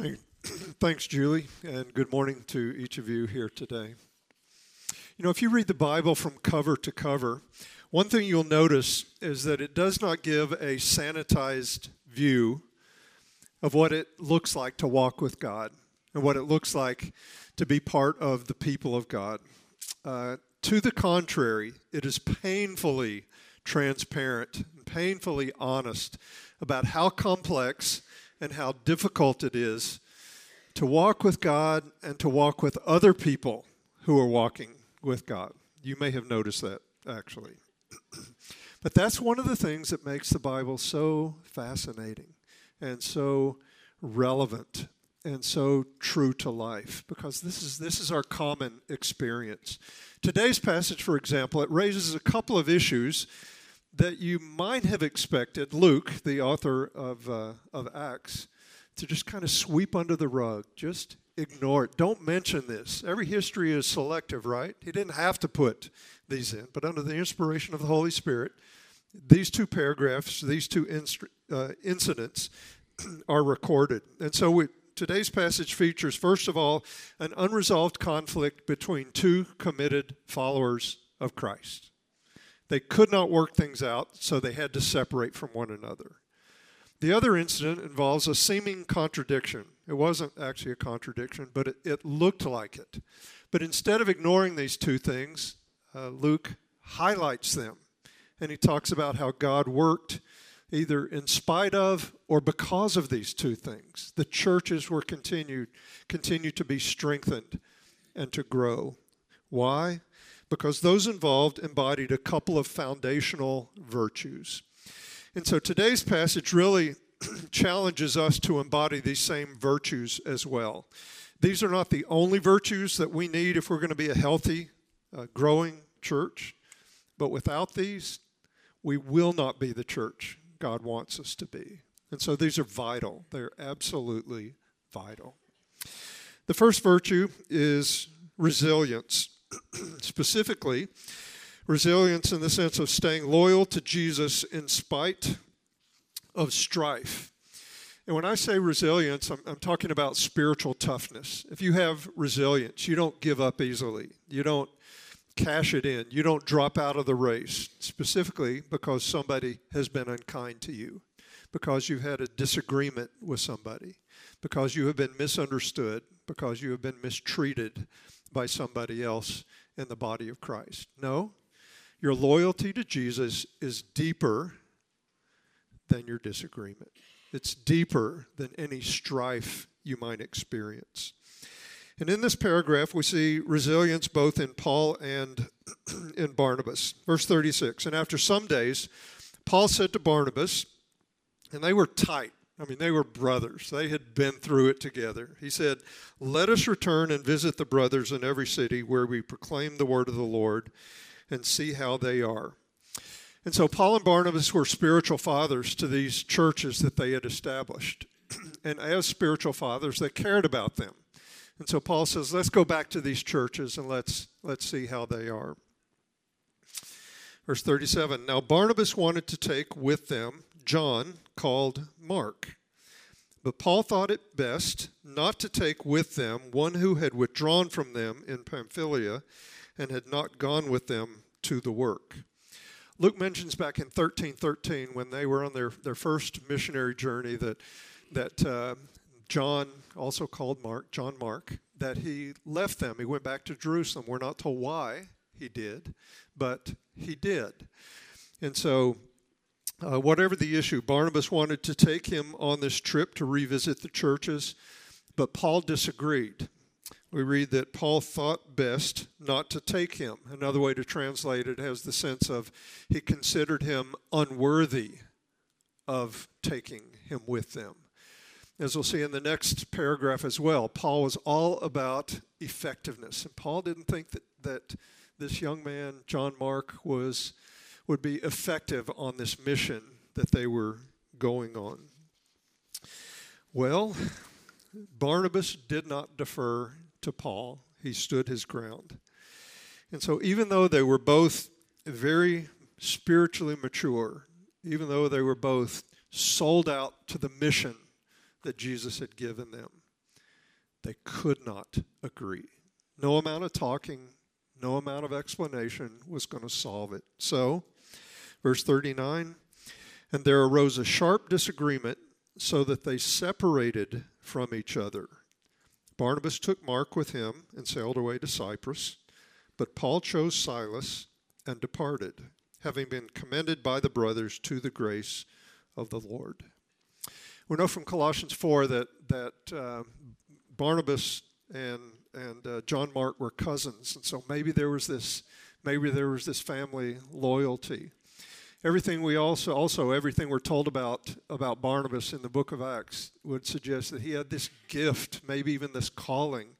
Thank, thanks, Julie, and good morning to each of you here today. You know, if you read the Bible from cover to cover, one thing you'll notice is that it does not give a sanitized view of what it looks like to walk with God and what it looks like to be part of the people of God. Uh, to the contrary, it is painfully transparent, painfully honest about how complex and how difficult it is to walk with God and to walk with other people who are walking with God. You may have noticed that, actually. but that's one of the things that makes the Bible so fascinating and so relevant and so true to life because this is this is our common experience. Today's passage for example it raises a couple of issues that you might have expected Luke, the author of, uh, of Acts, to just kind of sweep under the rug. Just ignore it. Don't mention this. Every history is selective, right? He didn't have to put these in, but under the inspiration of the Holy Spirit, these two paragraphs, these two inst- uh, incidents are recorded. And so we, today's passage features, first of all, an unresolved conflict between two committed followers of Christ. They could not work things out, so they had to separate from one another. The other incident involves a seeming contradiction. It wasn't actually a contradiction, but it, it looked like it. But instead of ignoring these two things, uh, Luke highlights them. And he talks about how God worked either in spite of or because of these two things. The churches were continued, continued to be strengthened and to grow. Why? Because those involved embodied a couple of foundational virtues. And so today's passage really challenges us to embody these same virtues as well. These are not the only virtues that we need if we're going to be a healthy, uh, growing church, but without these, we will not be the church God wants us to be. And so these are vital. They're absolutely vital. The first virtue is resilience. Specifically, resilience in the sense of staying loyal to Jesus in spite of strife. And when I say resilience, I'm, I'm, talking about spiritual toughness. If you have resilience, you don't give up easily. You don't cash it in. You don't drop out of the race, specifically because somebody has been unkind to you, because you've had a disagreement with somebody, because you have been misunderstood, because you have been mistreated, by somebody else in the body of Christ. No, your loyalty to Jesus is deeper than your disagreement, it's deeper than any strife you might experience. And in this paragraph, we see resilience both in Paul and in Barnabas. Verse 36 And after some days, Paul said to Barnabas, and they were tight. I mean, they were brothers. They had been through it together. He said, Let us return and visit the brothers in every city where we proclaim the word of the Lord and see how they are. And so Paul and Barnabas were spiritual fathers to these churches that they had established. and as spiritual fathers, they cared about them. And so Paul says, let's go back to these churches and let's let's see how they are. Verse 37. Now Barnabas wanted to take with them John, called Mark. But Paul thought it best not to take with them one who had withdrawn from them in Pamphylia and had not gone with them to the work. Luke mentions back in 1313 when they were on their, their first missionary journey that, that uh, John, also called Mark, John Mark, that he left them. He went back to Jerusalem. We're not told why he did, but he did. And so uh, whatever the issue, Barnabas wanted to take him on this trip to revisit the churches, but Paul disagreed. We read that Paul thought best not to take him. Another way to translate it has the sense of he considered him unworthy of taking him with them. As we'll see in the next paragraph as well, Paul was all about effectiveness. And Paul didn't think that, that this young man, John Mark, was would be effective on this mission that they were going on. Well, Barnabas did not defer to Paul, he stood his ground. And so, even though they were both very spiritually mature, even though they were both sold out to the mission that Jesus had given them, They could not agree. No amount of talking, no amount of explanation was going to solve it. So, verse 39 and there arose a sharp disagreement so that they separated from each other. Barnabas took Mark with him and sailed away to Cyprus, but Paul chose Silas and departed, having been commended by the brothers to the grace of the Lord. We know from Colossians 4 that, that uh, Barnabas and, and uh, John Mark were cousins, and so maybe there was this, maybe there was this family loyalty everything we also also everything we're told about about Barnabas in the book of Acts would suggest that he had this gift, maybe even this calling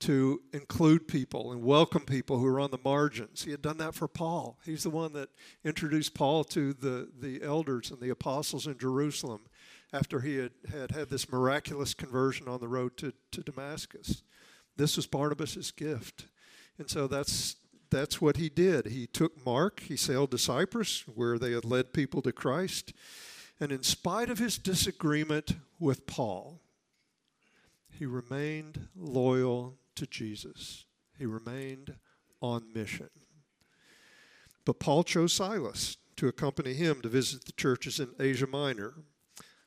to include people and welcome people who are on the margins. He had done that for Paul. He's the one that introduced Paul to the, the elders and the apostles in Jerusalem after he had, had had this miraculous conversion on the road to, to Damascus. This was Barnabas' gift. And so that's that's what he did. He took Mark, he sailed to Cyprus, where they had led people to Christ. And in spite of his disagreement with Paul, he remained loyal to Jesus. He remained on mission. But Paul chose Silas to accompany him to visit the churches in Asia Minor.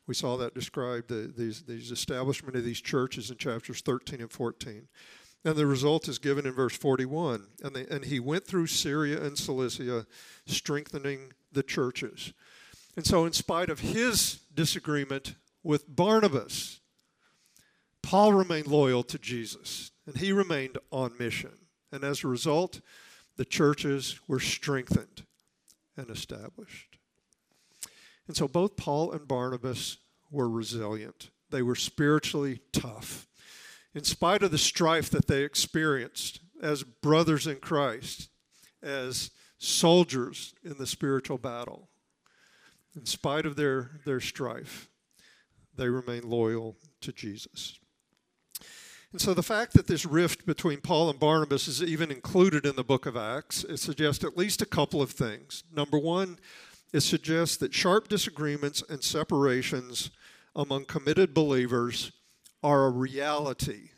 We saw that described, the, these, these establishment of these churches in chapters 13 and 14. And the result is given in verse 41. And, they, and he went through Syria and Cilicia, strengthening the churches. And so, in spite of his disagreement with Barnabas, Paul remained loyal to Jesus, and he remained on mission. And as a result, the churches were strengthened and established. And so, both Paul and Barnabas were resilient, they were spiritually tough in spite of the strife that they experienced as brothers in Christ, as soldiers in the spiritual battle, in spite of their, their strife, they remain loyal to Jesus. And so the fact that this rift between Paul and Barnabas is even included in the book of Acts, it suggests at least a couple of things. Number one, it suggests that sharp disagreements and separations among committed believers are a reality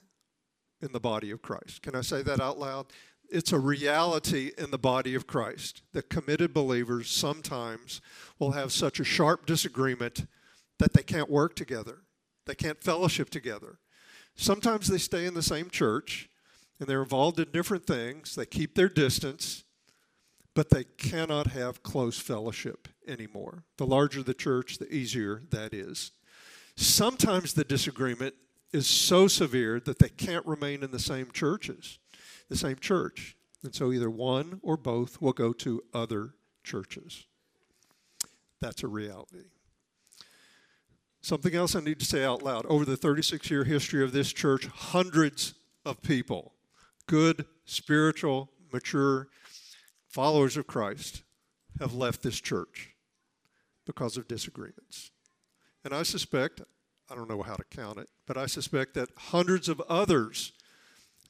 in the body of Christ. Can I say that out loud? It's a reality in the body of Christ that committed believers sometimes will have such a sharp disagreement that they can't work together, they can't fellowship together. Sometimes they stay in the same church and they're involved in different things, they keep their distance, but they cannot have close fellowship anymore. The larger the church, the easier that is. Sometimes the disagreement is so severe that they can't remain in the same churches, the same church. And so either one or both will go to other churches. That's a reality. Something else I need to say out loud. Over the 36 year history of this church, hundreds of people, good, spiritual, mature followers of Christ, have left this church because of disagreements. And I suspect, I don't know how to count it, but I suspect that hundreds of others,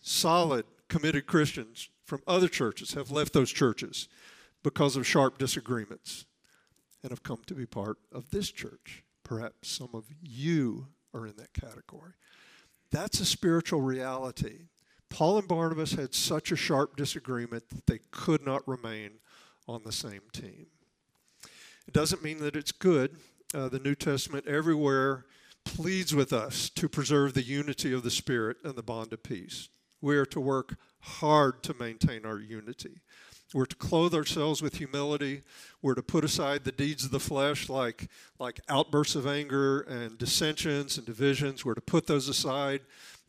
solid, committed Christians from other churches, have left those churches because of sharp disagreements and have come to be part of this church. Perhaps some of you are in that category. That's a spiritual reality. Paul and Barnabas had such a sharp disagreement that they could not remain on the same team. It doesn't mean that it's good. Uh, the New Testament everywhere pleads with us to preserve the unity of the Spirit and the bond of peace. We are to work hard to maintain our unity. We're to clothe ourselves with humility. We're to put aside the deeds of the flesh, like, like outbursts of anger and dissensions and divisions. We're to put those aside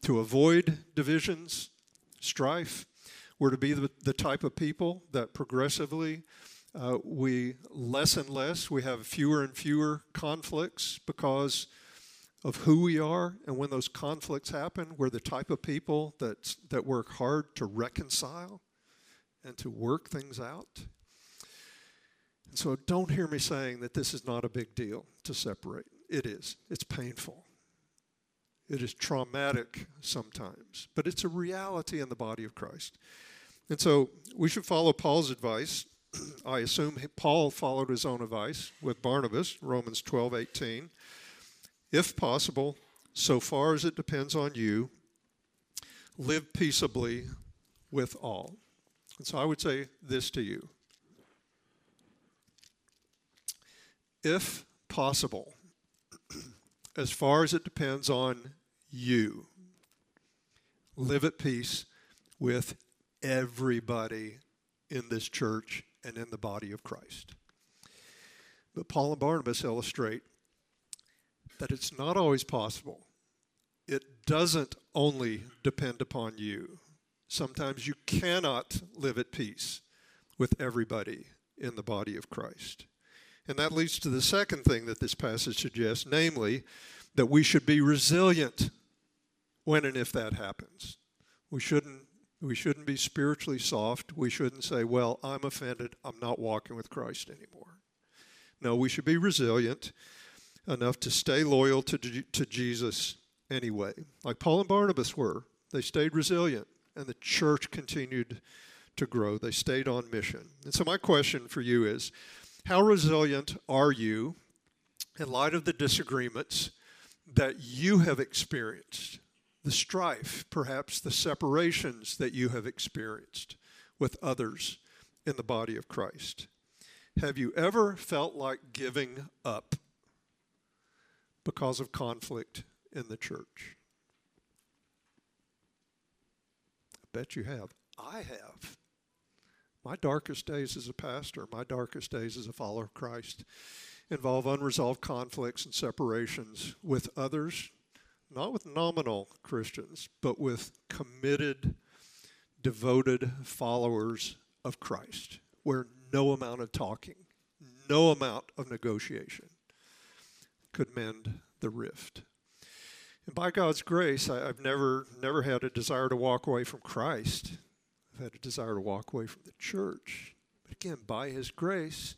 to avoid divisions, strife. We're to be the, the type of people that progressively uh, we less and less, we have fewer and fewer conflicts because of who we are, and when those conflicts happen, we're the type of people that, that work hard to reconcile and to work things out. And so don't hear me saying that this is not a big deal to separate. It is. It's painful. It is traumatic sometimes, but it's a reality in the body of Christ. And so we should follow Paul's advice. I assume Paul followed his own advice with Barnabas, Romans 12 18 if possible, so far as it depends on you, live peaceably with all. And so I would say this to you. If possible, as far as it depends on you, live at peace with everybody in this church and in the body of Christ. But Paul and Barnabas illustrate that it's not always possible. It doesn't only depend upon you. Sometimes you cannot live at peace with everybody in the body of Christ. And that leads to the second thing that this passage suggests, namely, that we should be resilient when and if that happens. We shouldn't we shouldn't be spiritually soft. We shouldn't say, "Well, I'm offended. I'm not walking with Christ anymore." No, we should be resilient enough to stay loyal to, to Jesus anyway, like Paul and Barnabas were. They stayed resilient, and the church continued to grow. They stayed on mission. And so, my question for you is how resilient are you in light of the disagreements that you have experienced, the strife, perhaps the separations that you have experienced with others in the body of Christ? Have you ever felt like giving up because of conflict in the church? I bet you have. I have. My darkest days as a pastor, my darkest days as a follower of Christ involve unresolved conflicts and separations with others, not with nominal Christians, but with committed, devoted followers of Christ, where no amount of talking, no amount of negotiation could mend the rift. And by God's grace, I, have never never had a desire to walk away from Christ. I've had a desire to walk away from the church. But again, by His grace,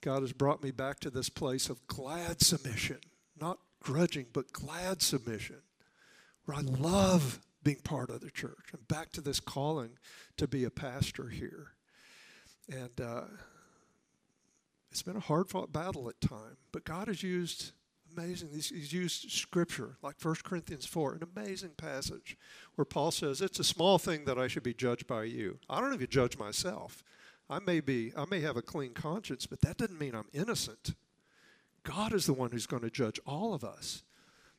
God has brought me back to this place of glad submission, not grudging, but glad submission, where I love being part of the church. I'm back to this calling to be a pastor here. And uh, it's been a hard fought battle at times, but God has used amazing. He's, used scripture like 1 Corinthians 4, an amazing passage where Paul says, It's a small thing that I should be judged by you. I don't even judge myself. I may be, I may have a clean conscience, but that doesn't mean I'm innocent. God is the one who's going to judge all of us.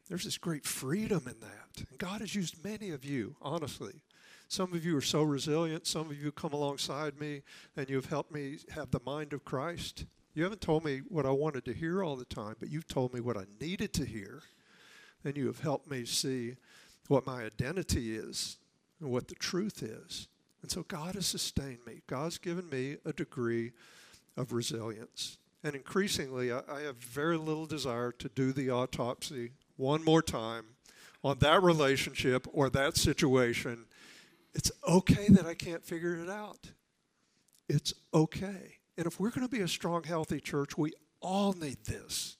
There's this great freedom in that. And God has used many of you, honestly. Some of you are so resilient. Some of you come alongside me and you've helped me have the mind of Christ. You haven't told me what I wanted to hear all the time, but you've told me what I needed to hear. And you have helped me see what my identity is and what the truth is. And so God has sustained me. God's given me a degree of resilience. And increasingly, I, I, have very little desire to do the autopsy one more time on that relationship or that situation. It's okay that I can't figure it out. It's okay. And if we're going to be a strong, healthy church, we all need this.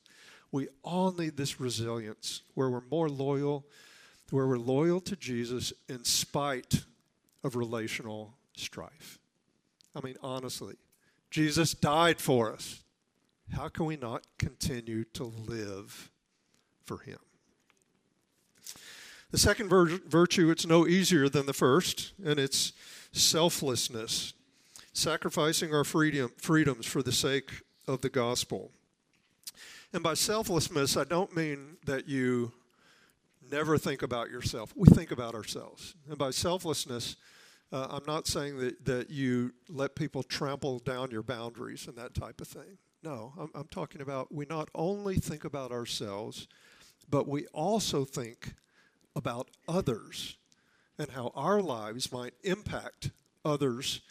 We all need this resilience where we're more loyal, where we're loyal to Jesus in spite of relational strife. I mean, honestly, Jesus died for us. How can we not continue to live for him? The second vir- virtue, it's no easier than the first, and it's selflessness, sacrificing our freedom, freedoms for the sake of the gospel. And by selflessness, I don't mean that you never think about yourself. We think about ourselves. And by selflessness, uh, I'm not saying that, that you let people trample down your boundaries and that type of thing. No, I'm, I'm talking about we not only think about ourselves, but we also think about others and how our lives might impact others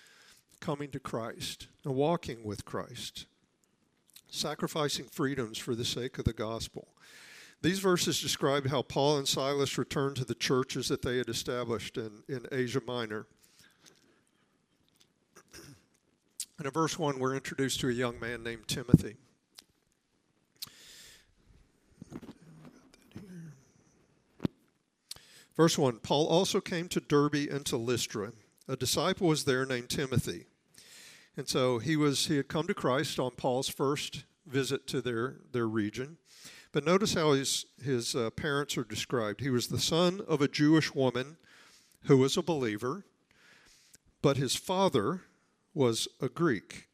coming to Christ and walking with Christ, sacrificing freedoms for the sake of the gospel. These verses describe how Paul and Silas returned to the churches that they had established in, in Asia Minor. And in verse 1, we're introduced to a young man named Timothy. Verse 1 Paul also came to Derbe and to Lystra. A disciple was there named Timothy. And so he was he had come to Christ on Paul's first visit to their, their region. But notice how his, his uh, parents are described. He was the son of a Jewish woman who was a believer, but his father was a Greek.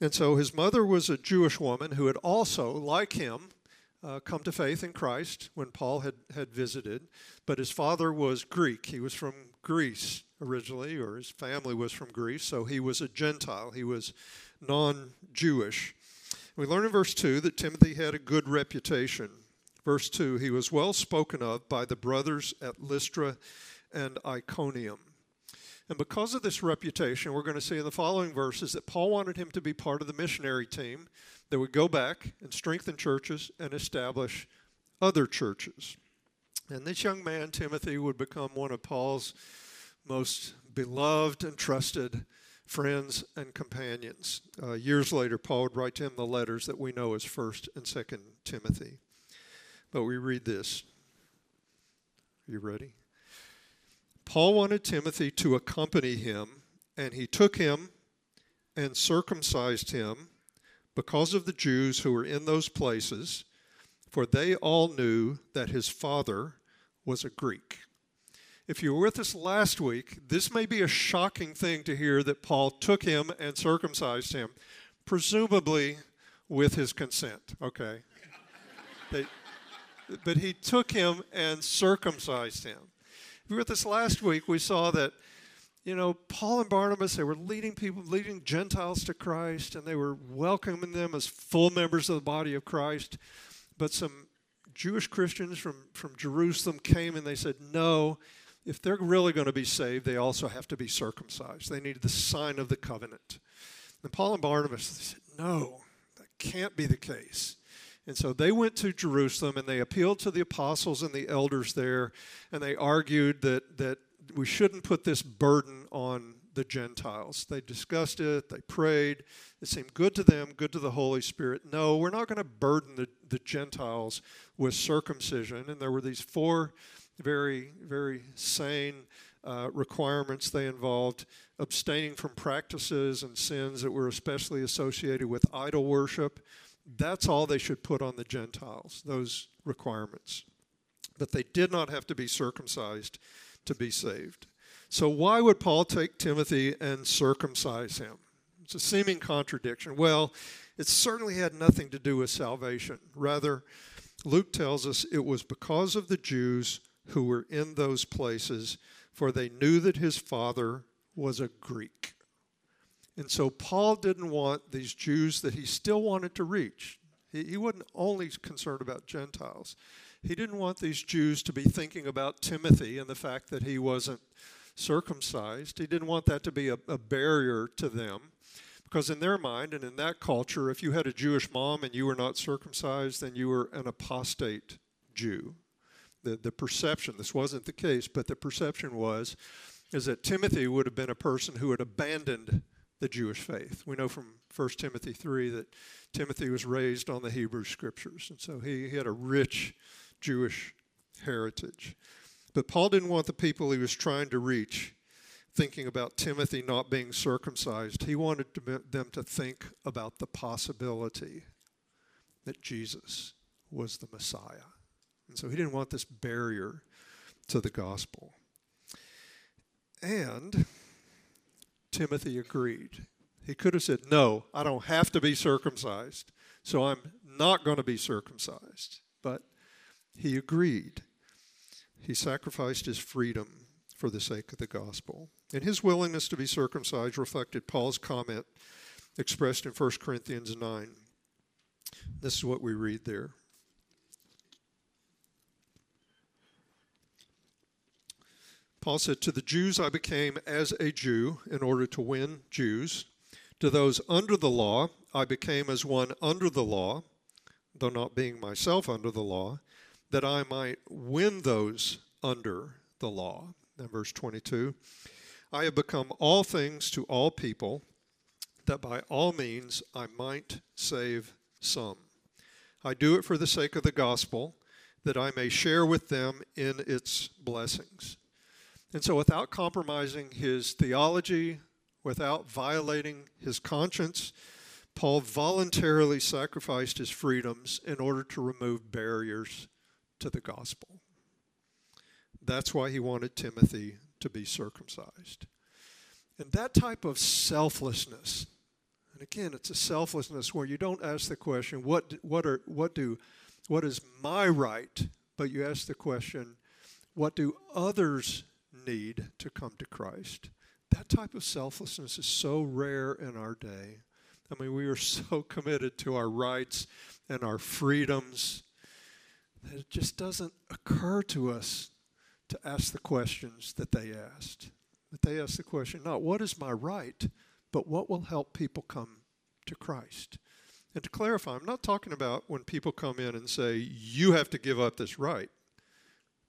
And so his mother was a Jewish woman who had also, like him, uh, come to faith in Christ when Paul had, had visited, but his father was Greek. He was from Greece originally, or his family was from Greece, so he was a Gentile. He was non Jewish. We learn in verse 2 that Timothy had a good reputation. Verse 2 he was well spoken of by the brothers at Lystra and Iconium. And because of this reputation, we're going to see in the following verses that Paul wanted him to be part of the missionary team that would go back and strengthen churches and establish other churches. And this young man, Timothy, would become one of Paul's most beloved and trusted friends and companions. Uh, years later, Paul would write to him the letters that we know as 1st and 2nd Timothy. But we read this. Are you ready? Paul wanted Timothy to accompany him, and he took him and circumcised him because of the Jews who were in those places, for they all knew that his father was a Greek. If you were with us last week, this may be a shocking thing to hear that Paul took him and circumcised him, presumably with his consent, okay? they, but he took him and circumcised him. If you were with us last week, we saw that, you know, Paul and Barnabas, they were leading people, leading Gentiles to Christ, and they were welcoming them as full members of the body of Christ. But some Jewish Christians from, from Jerusalem came and they said, no, if they're really going to be saved, they also have to be circumcised. They need the sign of the covenant. And Paul and Barnabas said, No, that can't be the case. And so they went to Jerusalem and they appealed to the apostles and the elders there, and they argued that, that we shouldn't put this burden on the Gentiles. They discussed it, they prayed. It seemed good to them, good to the Holy Spirit. No, we're not going to burden the, the Gentiles with circumcision. And there were these four very, very sane uh, requirements. They involved abstaining from practices and sins that were especially associated with idol worship. That's all they should put on the Gentiles, those requirements. But they did not have to be circumcised to be saved. So, why would Paul take Timothy and circumcise him? It's a seeming contradiction. Well, it certainly had nothing to do with salvation. Rather, Luke tells us it was because of the Jews who were in those places, for they knew that his father was a Greek. And so Paul didn't want these Jews that he still wanted to reach. He, he wasn't only concerned about Gentiles. He didn't want these Jews to be thinking about Timothy and the fact that he wasn't circumcised. He didn't want that to be a, a barrier to them. Because in their mind and in that culture, if you had a Jewish mom and you were not circumcised, then you were an apostate Jew the, the perception, this wasn't the case, but the perception was, is that Timothy would have been a person who had abandoned the Jewish faith. We know from 1 Timothy 3 that Timothy was raised on the Hebrew scriptures, and so he, he had a rich Jewish heritage. But Paul didn't want the people he was trying to reach thinking about Timothy not being circumcised. He wanted to, them to think about the possibility that Jesus was the Messiah. And so he didn't want this barrier to the gospel. And Timothy agreed. He could have said, No, I don't have to be circumcised, so I'm not going to be circumcised. But he agreed. He sacrificed his freedom for the sake of the gospel. And his willingness to be circumcised reflected Paul's comment expressed in 1 Corinthians 9. This is what we read there. Paul said, To the Jews I became as a Jew in order to win Jews. To those under the law I became as one under the law, though not being myself under the law, that I might win those under the law. And verse 22 I have become all things to all people, that by all means I might save some. I do it for the sake of the gospel, that I may share with them in its blessings. And so, without compromising his theology, without violating his conscience, Paul voluntarily sacrificed his freedoms in order to remove barriers to the gospel. That's why he wanted Timothy to be circumcised. And that type of selflessness, and again, it's a selflessness where you don't ask the question, what, what, are, what, do, what is my right? But you ask the question, what do others need to come to Christ? That type of selflessness is so rare in our day. I mean, we are so committed to our rights and our freedoms that it just doesn't occur to us to ask the questions that they asked. That they asked the question not what is my right, but what will help people come to Christ. And to clarify, I'm not talking about when people come in and say, you have to give up this right.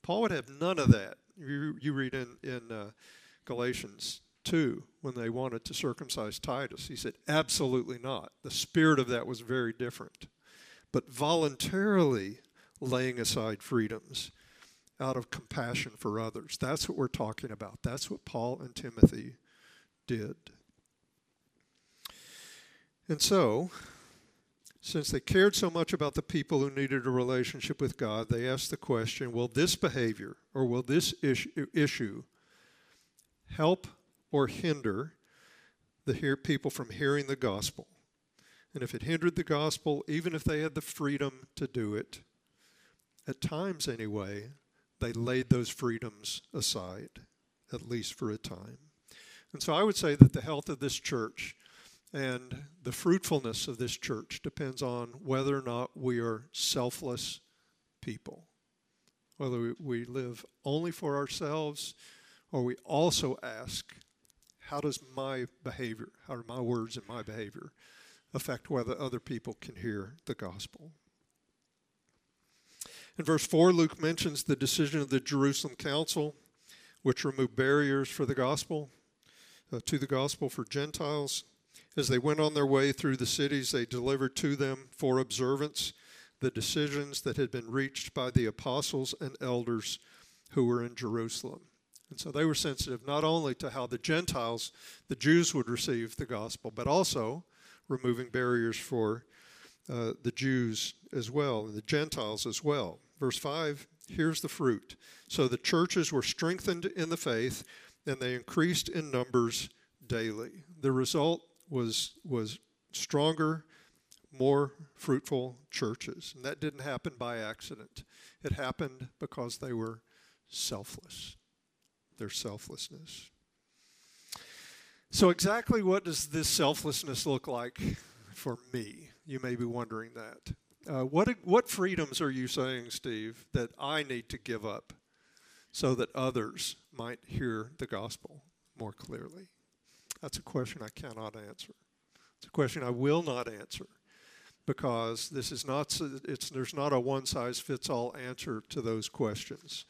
Paul would have none of that. You, you read in, in uh, Galatians 2 when they wanted to circumcise Titus. He said, absolutely not. The spirit of that was very different. But voluntarily laying aside freedoms out of compassion for others. That's what we're talking about. That's what Paul and Timothy did. And so, since they cared so much about the people who needed a relationship with God, they asked the question will this behavior or will this issue help or hinder the people from hearing the gospel? And if it hindered the gospel, even if they had the freedom to do it, at times anyway, they laid those freedoms aside, at least for a time. And so I would say that the health of this church and the fruitfulness of this church depends on whether or not we are selfless people, whether we live only for ourselves or we also ask, how does my behavior, how do my words and my behavior affect whether other people can hear the gospel? In verse 4, Luke mentions the decision of the Jerusalem Council, which removed barriers for the gospel, uh, to the gospel for Gentiles. As they went on their way through the cities, they delivered to them for observance the decisions that had been reached by the apostles and elders who were in Jerusalem. And so they were sensitive not only to how the Gentiles, the Jews, would receive the gospel, but also removing barriers for uh, the Jews as well, and the Gentiles as well. Verse 5 here's the fruit. So the churches were strengthened in the faith, and they increased in numbers daily. The result was, was stronger, more fruitful churches. And that didn't happen by accident, it happened because they were selfless, their selflessness. So, exactly what does this selflessness look like for me? You may be wondering that. Uh, what, what freedoms are you saying, Steve, that I need to give up so that others might hear the gospel more clearly? That's a question I cannot answer. It's a question I will not answer because this is not it's there's not a one size fits all answer to those questions.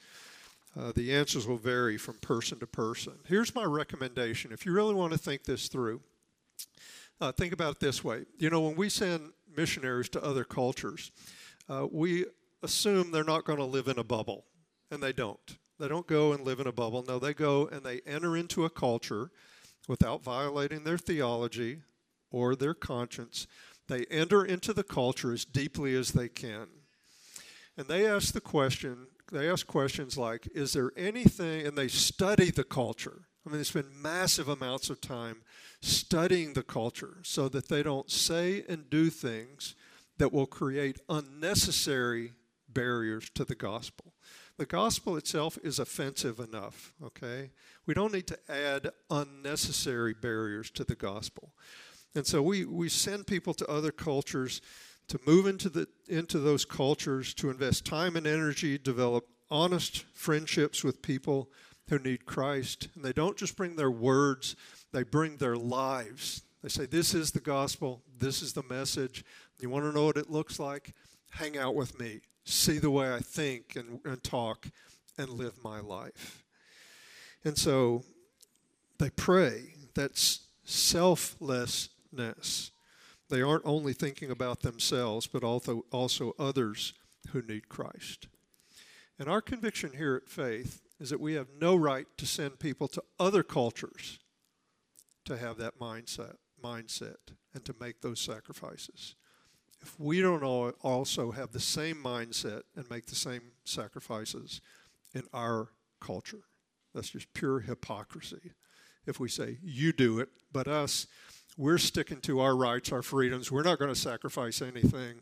Uh, the answers will vary from person to person. Here's my recommendation: if you really want to think this through, uh, think about it this way. You know, when we send missionaries to other cultures, uh, we assume they're not going to live in a bubble, and they don't. They don't go and live in a bubble. No, they go and they enter into a culture without violating their theology or their conscience. They enter into the culture as deeply as they can. And they ask the question, they ask questions like, is there anything, and they study the culture. I mean, they spend massive amounts of time studying the culture so that they don't say and do things that will create unnecessary barriers to the gospel. The gospel itself is offensive enough, okay? We don't need to add unnecessary barriers to the gospel. And so we, we send people to other cultures to move into, the, into those cultures, to invest time and energy, develop honest friendships with people who need Christ. And they don't just bring their words, they bring their lives. They say, This is the gospel, this is the message. You want to know what it looks like? Hang out with me. See the way I think and, and talk and live my life. And so they pray. That's selflessness. They aren't only thinking about themselves, but also, also others who need Christ. And our conviction here at Faith is that we have no right to send people to other cultures to have that mindset, mindset and to make those sacrifices. If we don't all also have the same mindset and make the same sacrifices in our culture, That's just pure hypocrisy. If we say, you do it, but us, we're sticking to our rights, our freedoms. We're not going to sacrifice anything,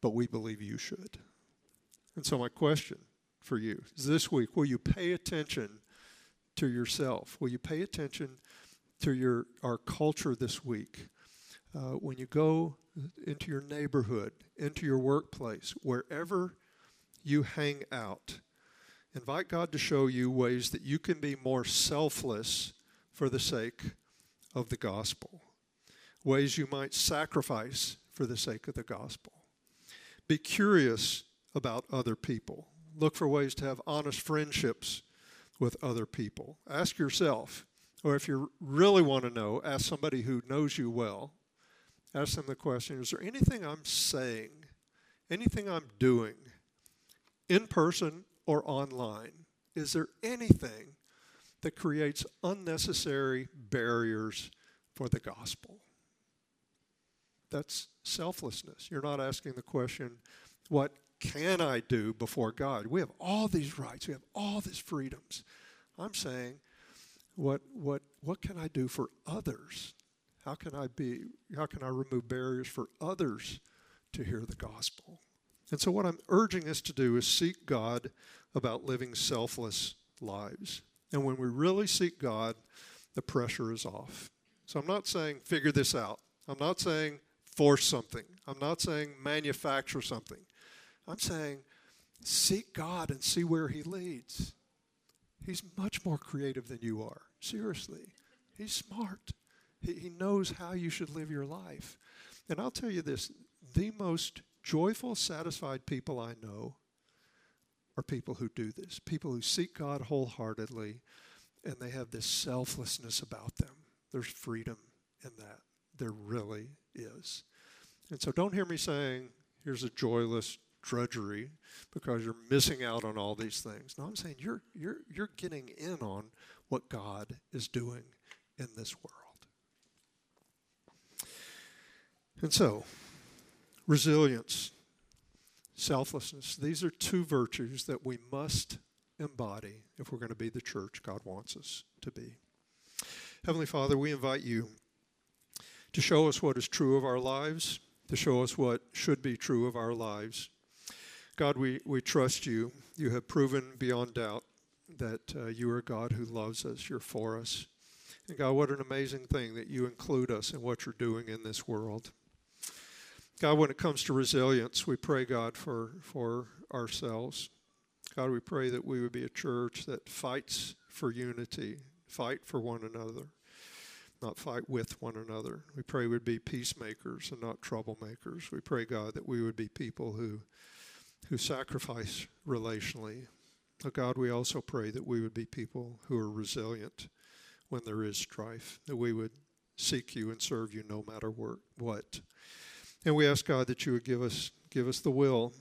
but we believe you should. And so, my question for you is this week will you pay attention to yourself? Will you pay attention to your, our culture this week? Uh, when you go into your neighborhood, into your workplace, wherever you hang out, invite God to show you ways that you can be more selfless for the sake of the gospel, ways you might sacrifice for the sake of the gospel. Be curious about other people. Look for ways to have honest friendships with other people. Ask yourself, or if you really want to know, ask somebody who knows you well. Ask them the question Is there anything I'm saying, anything I'm doing, in person or online? Is there anything that creates unnecessary barriers for the gospel? That's selflessness. You're not asking the question, What can I do before God? We have all these rights, we have all these freedoms. I'm saying, what, what, what can I do for others? How can I be, how can I remove barriers for others to hear the gospel? And so, what I'm urging us to do is seek God about living selfless lives. And when we really seek God, the pressure is off. So, I'm not saying figure this out. I'm not saying force something. I'm not saying manufacture something. I'm saying seek God and see where He leads. He's much more creative than you are. Seriously. He's smart. He, he knows how you should live your life. And I'll tell you this the most joyful, satisfied people I know are people who do this, people who seek God wholeheartedly, and they have this selflessness about them. There's freedom in that. There really is. And so don't hear me saying, here's a joyless, drudgery because you're missing out on all these things. No, I'm saying you're, you're, you're getting in on what God is doing in this world. And so, resilience, selflessness, these are two virtues that we must embody if we're going to be the church God wants us to be. Heavenly Father, we invite you to show us what is true of our lives, to show us what should be true of our lives God, we, we trust you. You have proven beyond doubt that uh, you are God who loves us. You're for us. And God, what an amazing thing that you include us in what you're doing in this world. God, when it comes to resilience, we pray, God, for, for ourselves. God, we pray that we would be a church that fights for unity, fight for one another, not fight with one another. We pray we'd be peacemakers and not troublemakers. We pray, God, that we would be people who who sacrifice relationally. Oh God, we also pray that we would be people who are resilient when there is strife, that we would seek you and serve you no matter what. And we ask God that you would give us give us the will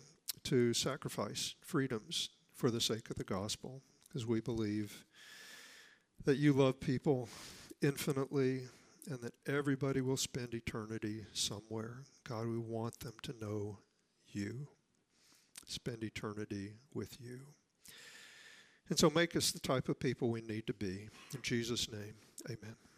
to sacrifice freedoms for the sake of the gospel, because we believe that you love people infinitely and that everybody will spend eternity somewhere. God, we want them to know you spend eternity with you. And so make us the type of people we need to be. In Jesus' name, amen.